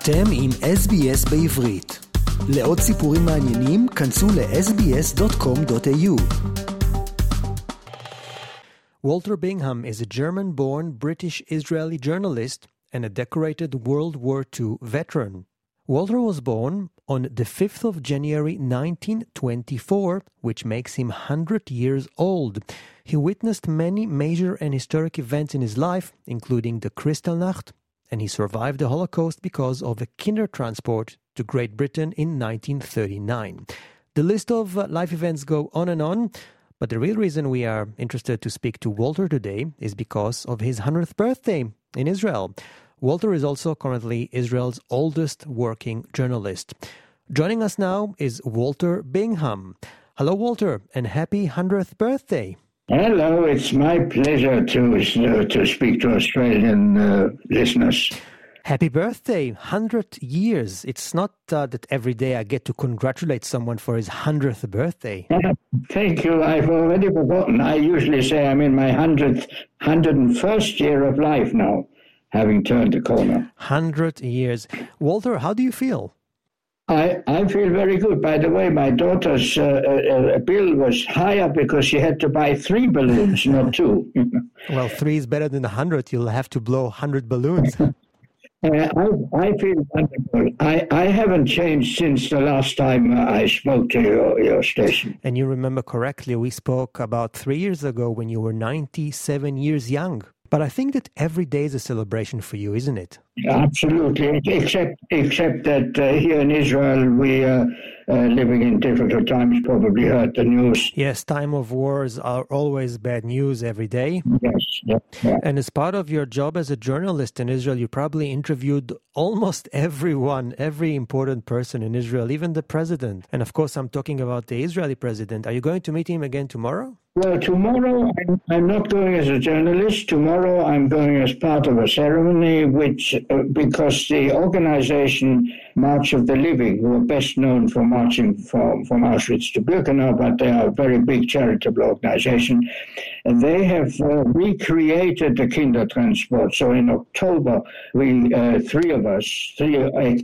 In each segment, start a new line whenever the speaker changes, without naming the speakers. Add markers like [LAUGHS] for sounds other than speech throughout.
אתם עם SBS בעברית. לעוד סיפורים מעניינים, כנסו ל-sbs.com.au. Walter Bingham is a German-born British-Israeli journalist and a decorated World War II veteran. Walter was born on the 5th of January 1924, which makes him 100 years old. He witnessed many major and historic events in his life, including the Kristallnacht, and he survived the Holocaust because of a Kindertransport to Great Britain in 1939. The list of uh, life events go on and on, but the real reason we are interested to speak to Walter today is because of his 100th birthday in Israel. Walter is also currently Israel's oldest working journalist. Joining us now is Walter Bingham. Hello, Walter, and happy 100th birthday.
Hello, it's my pleasure to uh, to speak to Australian uh, listeners.
Happy birthday, 100 years. It's not uh, that every day I get to congratulate someone for his 100th birthday. [LAUGHS]
thank you. I've already forgotten. I usually say I'm in my 100th, 101st year of life now, having turned the corner.
100 years. Walter, how do you feel?
I, I feel very good. By the way, my daughter's uh, uh, bill was higher because she had to buy three balloons, not two. [LAUGHS]
well, three is better than a hundred. You'll have to blow a hundred balloons. [LAUGHS]
Uh, I, I feel wonderful. I, I haven't changed since the last time uh, I spoke to your, your station.
And you remember correctly, we spoke about three years ago when you were 97 years young. But I think that every day is a celebration for you, isn't it?
Absolutely, except except that uh, here in Israel we are uh, living in difficult times. Probably heard the news.
Yes, time of wars are always bad news every day.
Yes, yeah, yeah.
And as part of your job as a journalist in Israel, you probably interviewed almost [LAUGHS] everyone, every important person in Israel, even the president. And of course, I'm talking about the Israeli president. Are you going to meet him again tomorrow?
Well, tomorrow I'm, I'm, not going as a journalist. Tomorrow I'm going as part of a ceremony, which, uh, because the organization March of the Living, who are best known for marching from, from Auschwitz to Birkenau, but they are a very big charitable organization, and they have uh, recreated the Kindertransport. So in October, we, uh, three of us, three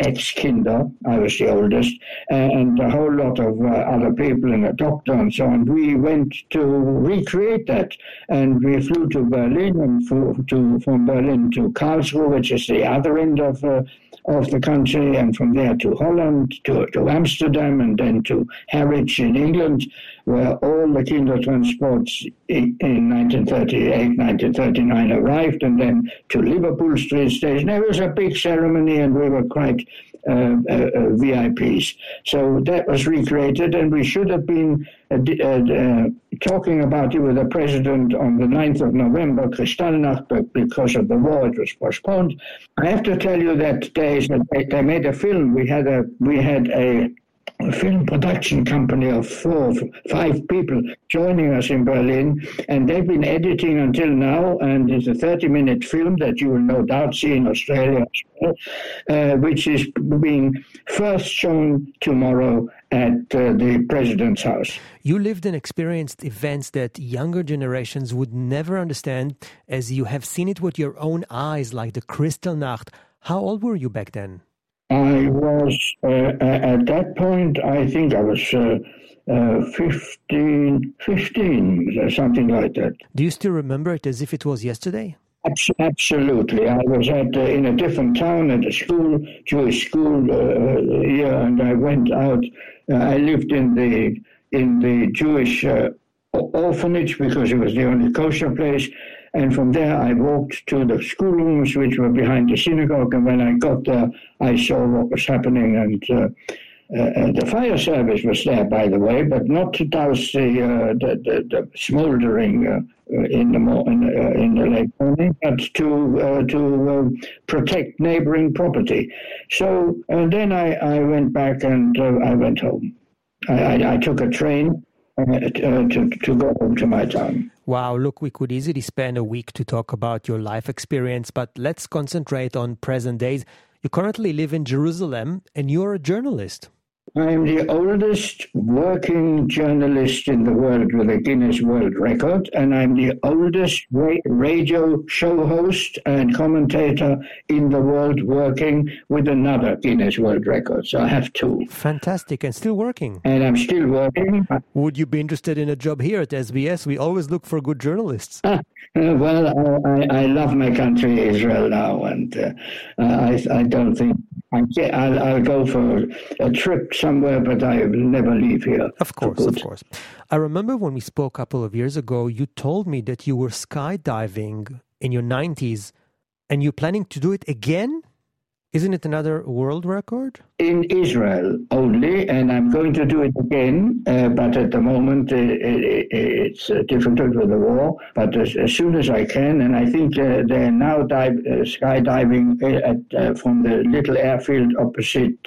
ex-Kinder, I was the oldest, and a whole lot of uh, other people and a doctor and so on, we went to recreate that. And we flew to Berlin and flew to, from Berlin to Karlsruhe, which is the other end of, uh, of the country, and from there to Holland, to, to Amsterdam, and then to Harwich in England, where all the Kindertransports in, in 1938, 1939 arrived, and then to Liverpool Street Station. It was a big ceremony, and we were quite uh, uh, uh VIPs. So that was recreated, and we should have been uh, uh, talking about it with the president on the 9th of November, Kristallnacht, but because of the war, it was postponed. I have to tell you that they, they made a film. We had a we had a a film production company of four, five people joining us in Berlin, and they've been editing until now, and it's a 30 minute film that you will no doubt see in Australia, uh, which is being first shown tomorrow at uh, the president's house.
You lived and experienced events that younger generations would never understand, as you have seen it with your own eyes, like the Kristallnacht. How old were you back then?
I was, uh, at that point, I think I was uh, uh, 15, 15, something like that.
Do you still remember it as if it was yesterday?
Absolutely. I was at uh, in a different town at a school, Jewish school uh, here, and I went out. Uh, I lived in the in the Jewish uh, orphanage because it was the only kosher place. And from there, I walked to the schoolrooms, which were behind the synagogue. And when I got there, I saw what was happening. And uh, uh, the fire service was there, by the way, but not to douse the uh, the, the, the, smoldering uh, in the in, uh, the late morning, but to uh, to protect neighboring property. So then I, I went back and I went home. I, I, I took a train Uh, uh, to, to go home to my town.
Wow, look, we could easily spend a week to talk about your life experience, but let's concentrate on present days. You currently live in Jerusalem and you're a journalist.
I am the oldest working journalist in the world with a Guinness World Record, and I'm the oldest radio show host and commentator in the world working with another Guinness World Record. So I have two.
Fantastic, and still working.
And I'm still working.
Would you be interested in a job here at SBS? We always look for good journalists. [LAUGHS]
Uh, well, I, I, love my country, Israel, now, and uh, I, I don't think I'll, I'll, go for a trip somewhere, but I will never leave here.
Of course, of course. I remember when we spoke a couple of years ago, you told me that you were skydiving in your 90s and you're planning to do it again? Isn't it another world record?
In Israel only, and I'm going to do it again, uh, but at the moment uh, it, it's uh, difficult with the war. But as, as, soon as I can, and I think uh, they're now dive, uh, skydiving uh, at, from the little airfield opposite.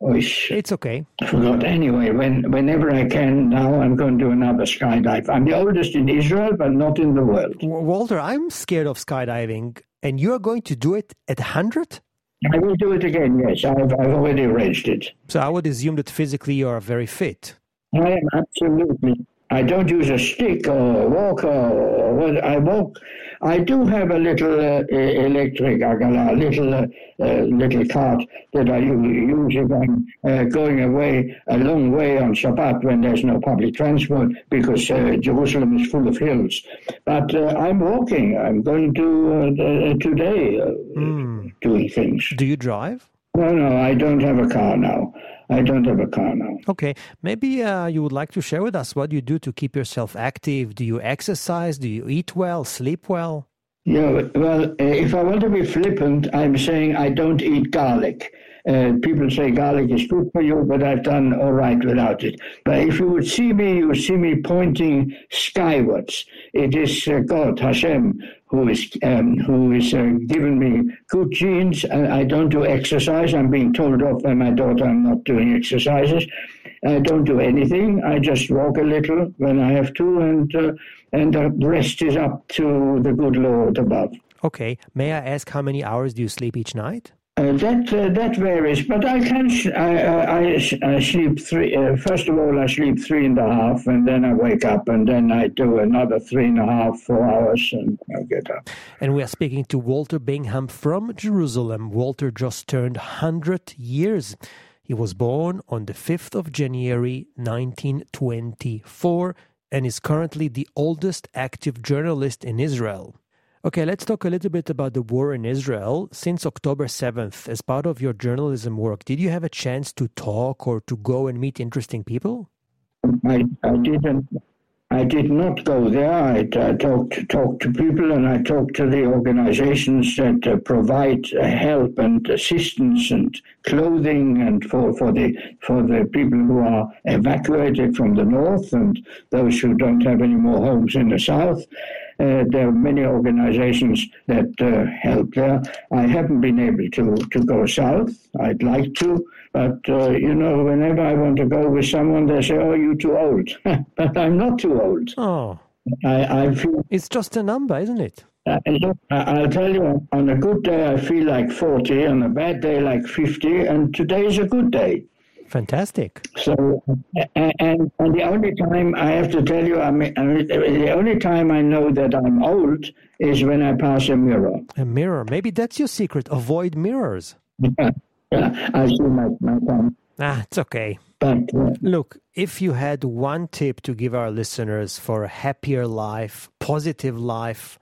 It's okay.
I forgot. Anyway, when, whenever I can now, I'm going to do another skydive. I'm the oldest in Israel, but not in the world.
Walter, I'm scared of skydiving and you are going to do it at 100?
I will do it again, yes. I've, I've already arranged it.
So I would assume that physically you are very fit.
I am absolutely. I don't use a stick or a walker or what. I walk I do have a little uh, electric agala, a little uh, uh, little cart that I use if I'm uh, going away a long way on Shabbat when there's no public transport because uh, Jerusalem is full of hills. But uh, I'm walking. I'm going to today mm. doing things.
Do you drive?
No, no, I don't have a car now. I don't have a car now.
Okay, maybe uh, you would like to share with us what you do to keep yourself active. Do you exercise? Do you eat well? Sleep well?
Yeah, well, if I want to be flippant, I'm saying I don't eat garlic. Uh, people say garlic is good for you, but I've done all right without it. But if you would see me, you would see me pointing skywards. It is uh, God, Hashem, who is um, who is uh, given me good genes. I don't do exercise. I'm being told off by my daughter. I'm not doing exercises. I don't do anything. I just walk a little when I have to, and uh, and the rest is up to the good Lord above.
Okay. May I ask how many hours do you sleep each night?
Uh, that uh, that varies, but I can sh- I, I, I, sleep three. Uh, first of all, I sleep three and a half, and then I wake up, and then I do another three and a half, four hours, and I get up.
And we are speaking to Walter Bingham from Jerusalem. Walter just turned hundred years. He was born on the fifth of January, nineteen twenty-four, and is currently the oldest active journalist in Israel. Okay, let's talk a little bit about the war in Israel. Since October 7th, as part of your journalism work, did you have a chance to talk or to go and meet interesting people?
I, I didn't. I did not go there. I uh, talked talked to people, and I talked to the organizations that uh, provide uh, help and assistance and clothing, and for, for the for the people who are evacuated from the north and those who don't have any more homes in the south. Uh, there are many organizations that uh, help there. I haven't been able to, to go south. I'd like to, but uh, you know, whenever I want to go with someone, they say, "Oh, you're too old." [LAUGHS] but I'm not too old.
Oh,
I, I feel
it's just a number, isn't it?
Uh, I'll tell you, on a good day, I feel like 40, on a bad day, like 50, and today is a good day.
Fantastic.
So, and, and the only time I have to tell you, I mean, the only time I know that I'm old is when I pass a mirror.
A mirror. Maybe that's your secret. Avoid mirrors.
Yeah, yeah. I see my, my time.
Ah, it's okay.
But, uh,
Look, if you had one tip to give our listeners for a happier life, positive life,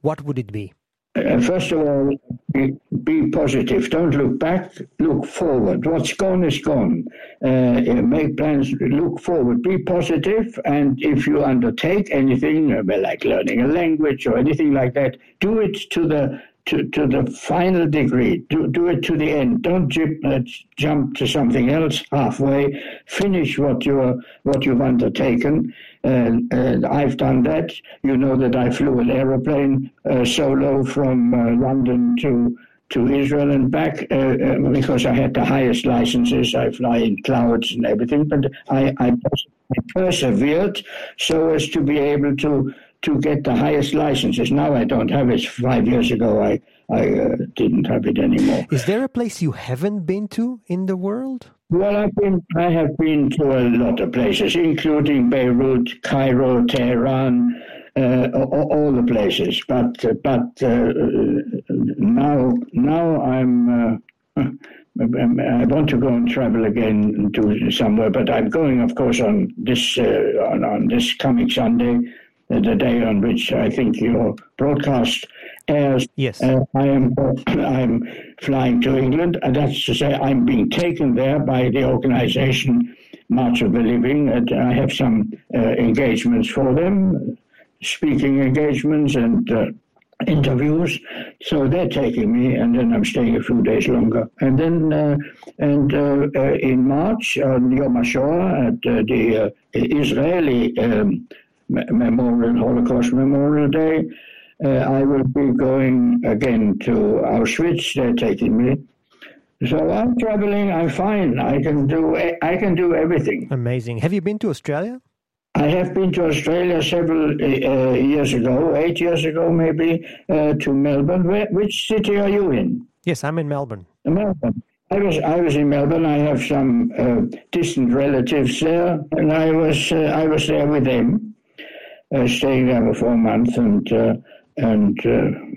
what would it be?
Uh, first of all, be, positive. Don't look back. Look forward. What's gone is gone. Uh, make plans. Look forward. Be positive, and if you undertake anything, uh, like learning a language or anything like that, do it to the to, to the final degree. Do, do it to the end. Don't jump, uh, jump to something else halfway. Finish what you what you've undertaken. And, and, I've done that. You know that I flew an aeroplane uh, solo from uh, London to to Israel and back uh, uh, because I had the highest licenses. I fly in clouds and everything, but I, I, I persevered so as to be able to to get the highest licenses. Now I don't have it. Five years ago, I, I uh, didn't have it anymore.
Is there a place you haven't been to in the world?
Well, I've been, I have been to a lot of places, including Beirut, Cairo, Tehran, uh, all, all, the places. But uh, but uh, now now I'm. Uh, [LAUGHS] I want to go and travel again to somewhere, but I'm going, of course, on this uh, on, on this coming Sunday, the day on which I think your broadcast airs.
Yes,
uh, I am. [COUGHS] I'm flying to England, and that's to say, I'm being taken there by the organisation March of the Living, and I have some uh, engagements for them, speaking engagements and uh, interviews. So they're taking me, and then I'm staying a few days longer. And then, uh, and uh, uh, in March on Yom HaShoah at uh, the uh, Israeli um, Memorial Holocaust Memorial Day, uh, I will be going again to Auschwitz. They're taking me. So I'm traveling. I'm fine. I can do. I can do everything.
Amazing. Have you been to Australia?
I have been to Australia several uh, years ago, eight years ago maybe, uh, to Melbourne. Where, which city are you in?
Yes, I'm in Melbourne.
Melbourne. I was I was in Melbourne. I have some uh, distant relatives there, and I was uh, I was there with them, uh, staying there for four months, and uh, and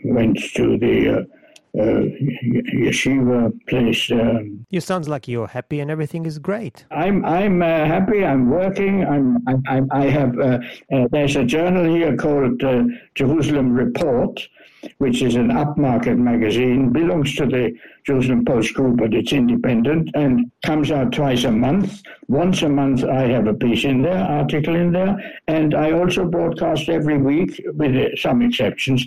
went to the uh, yeshiva place. Um,
you sounds like you're happy and everything is great.
I'm I'm uh, happy. I'm working. I'm, I'm I have. Uh, uh, there's a journal here called uh, Jerusalem Report, which is an upmarket magazine. Belongs to the Jerusalem Post Group, but it's independent and comes out twice a month. Once a month, I have a piece in there, article in there, and I also broadcast every week, with some exceptions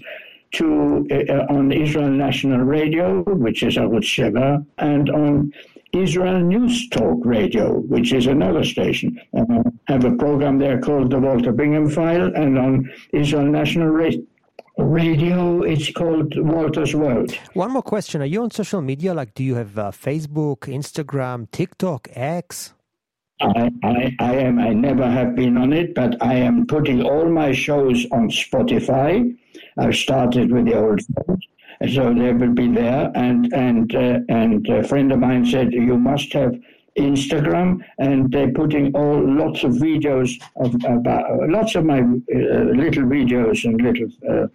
to uh, on Israel National Radio, which is Arutz Sheva, and on Israel News Talk Radio, which is another station. Uh, have a program there called the Walter Bingham File, and on Israel National Radio. Radio, it's called Walter's World.
One more question: Are you on social media? Like, do you have uh, Facebook, Instagram, TikTok, X?
I, I, I am. I never have been on it, but I am putting all my shows on Spotify I've started with the old folks, so they will be there. And and uh, and a friend of mine said you must have Instagram, and they're putting all lots of videos of about lots of my uh, little videos and little uh,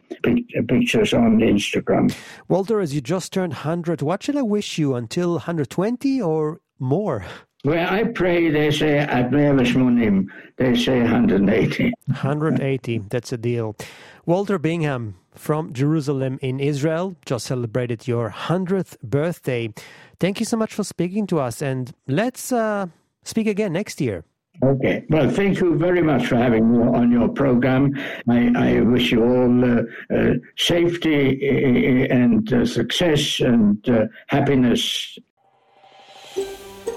pictures on Instagram.
Walter, as you just turned hundred, what should I wish you until 120 or more?
Well, I pray, they say, at Shmonim, they say 180.
180, that's a deal. Walter Bingham from Jerusalem in Israel just celebrated your 100th birthday. Thank you so much for speaking to us, and let's uh, speak again next year.
Okay. Well, thank you very much for having me on your program. I, I wish you all uh, uh, safety uh, and uh, success and uh, happiness.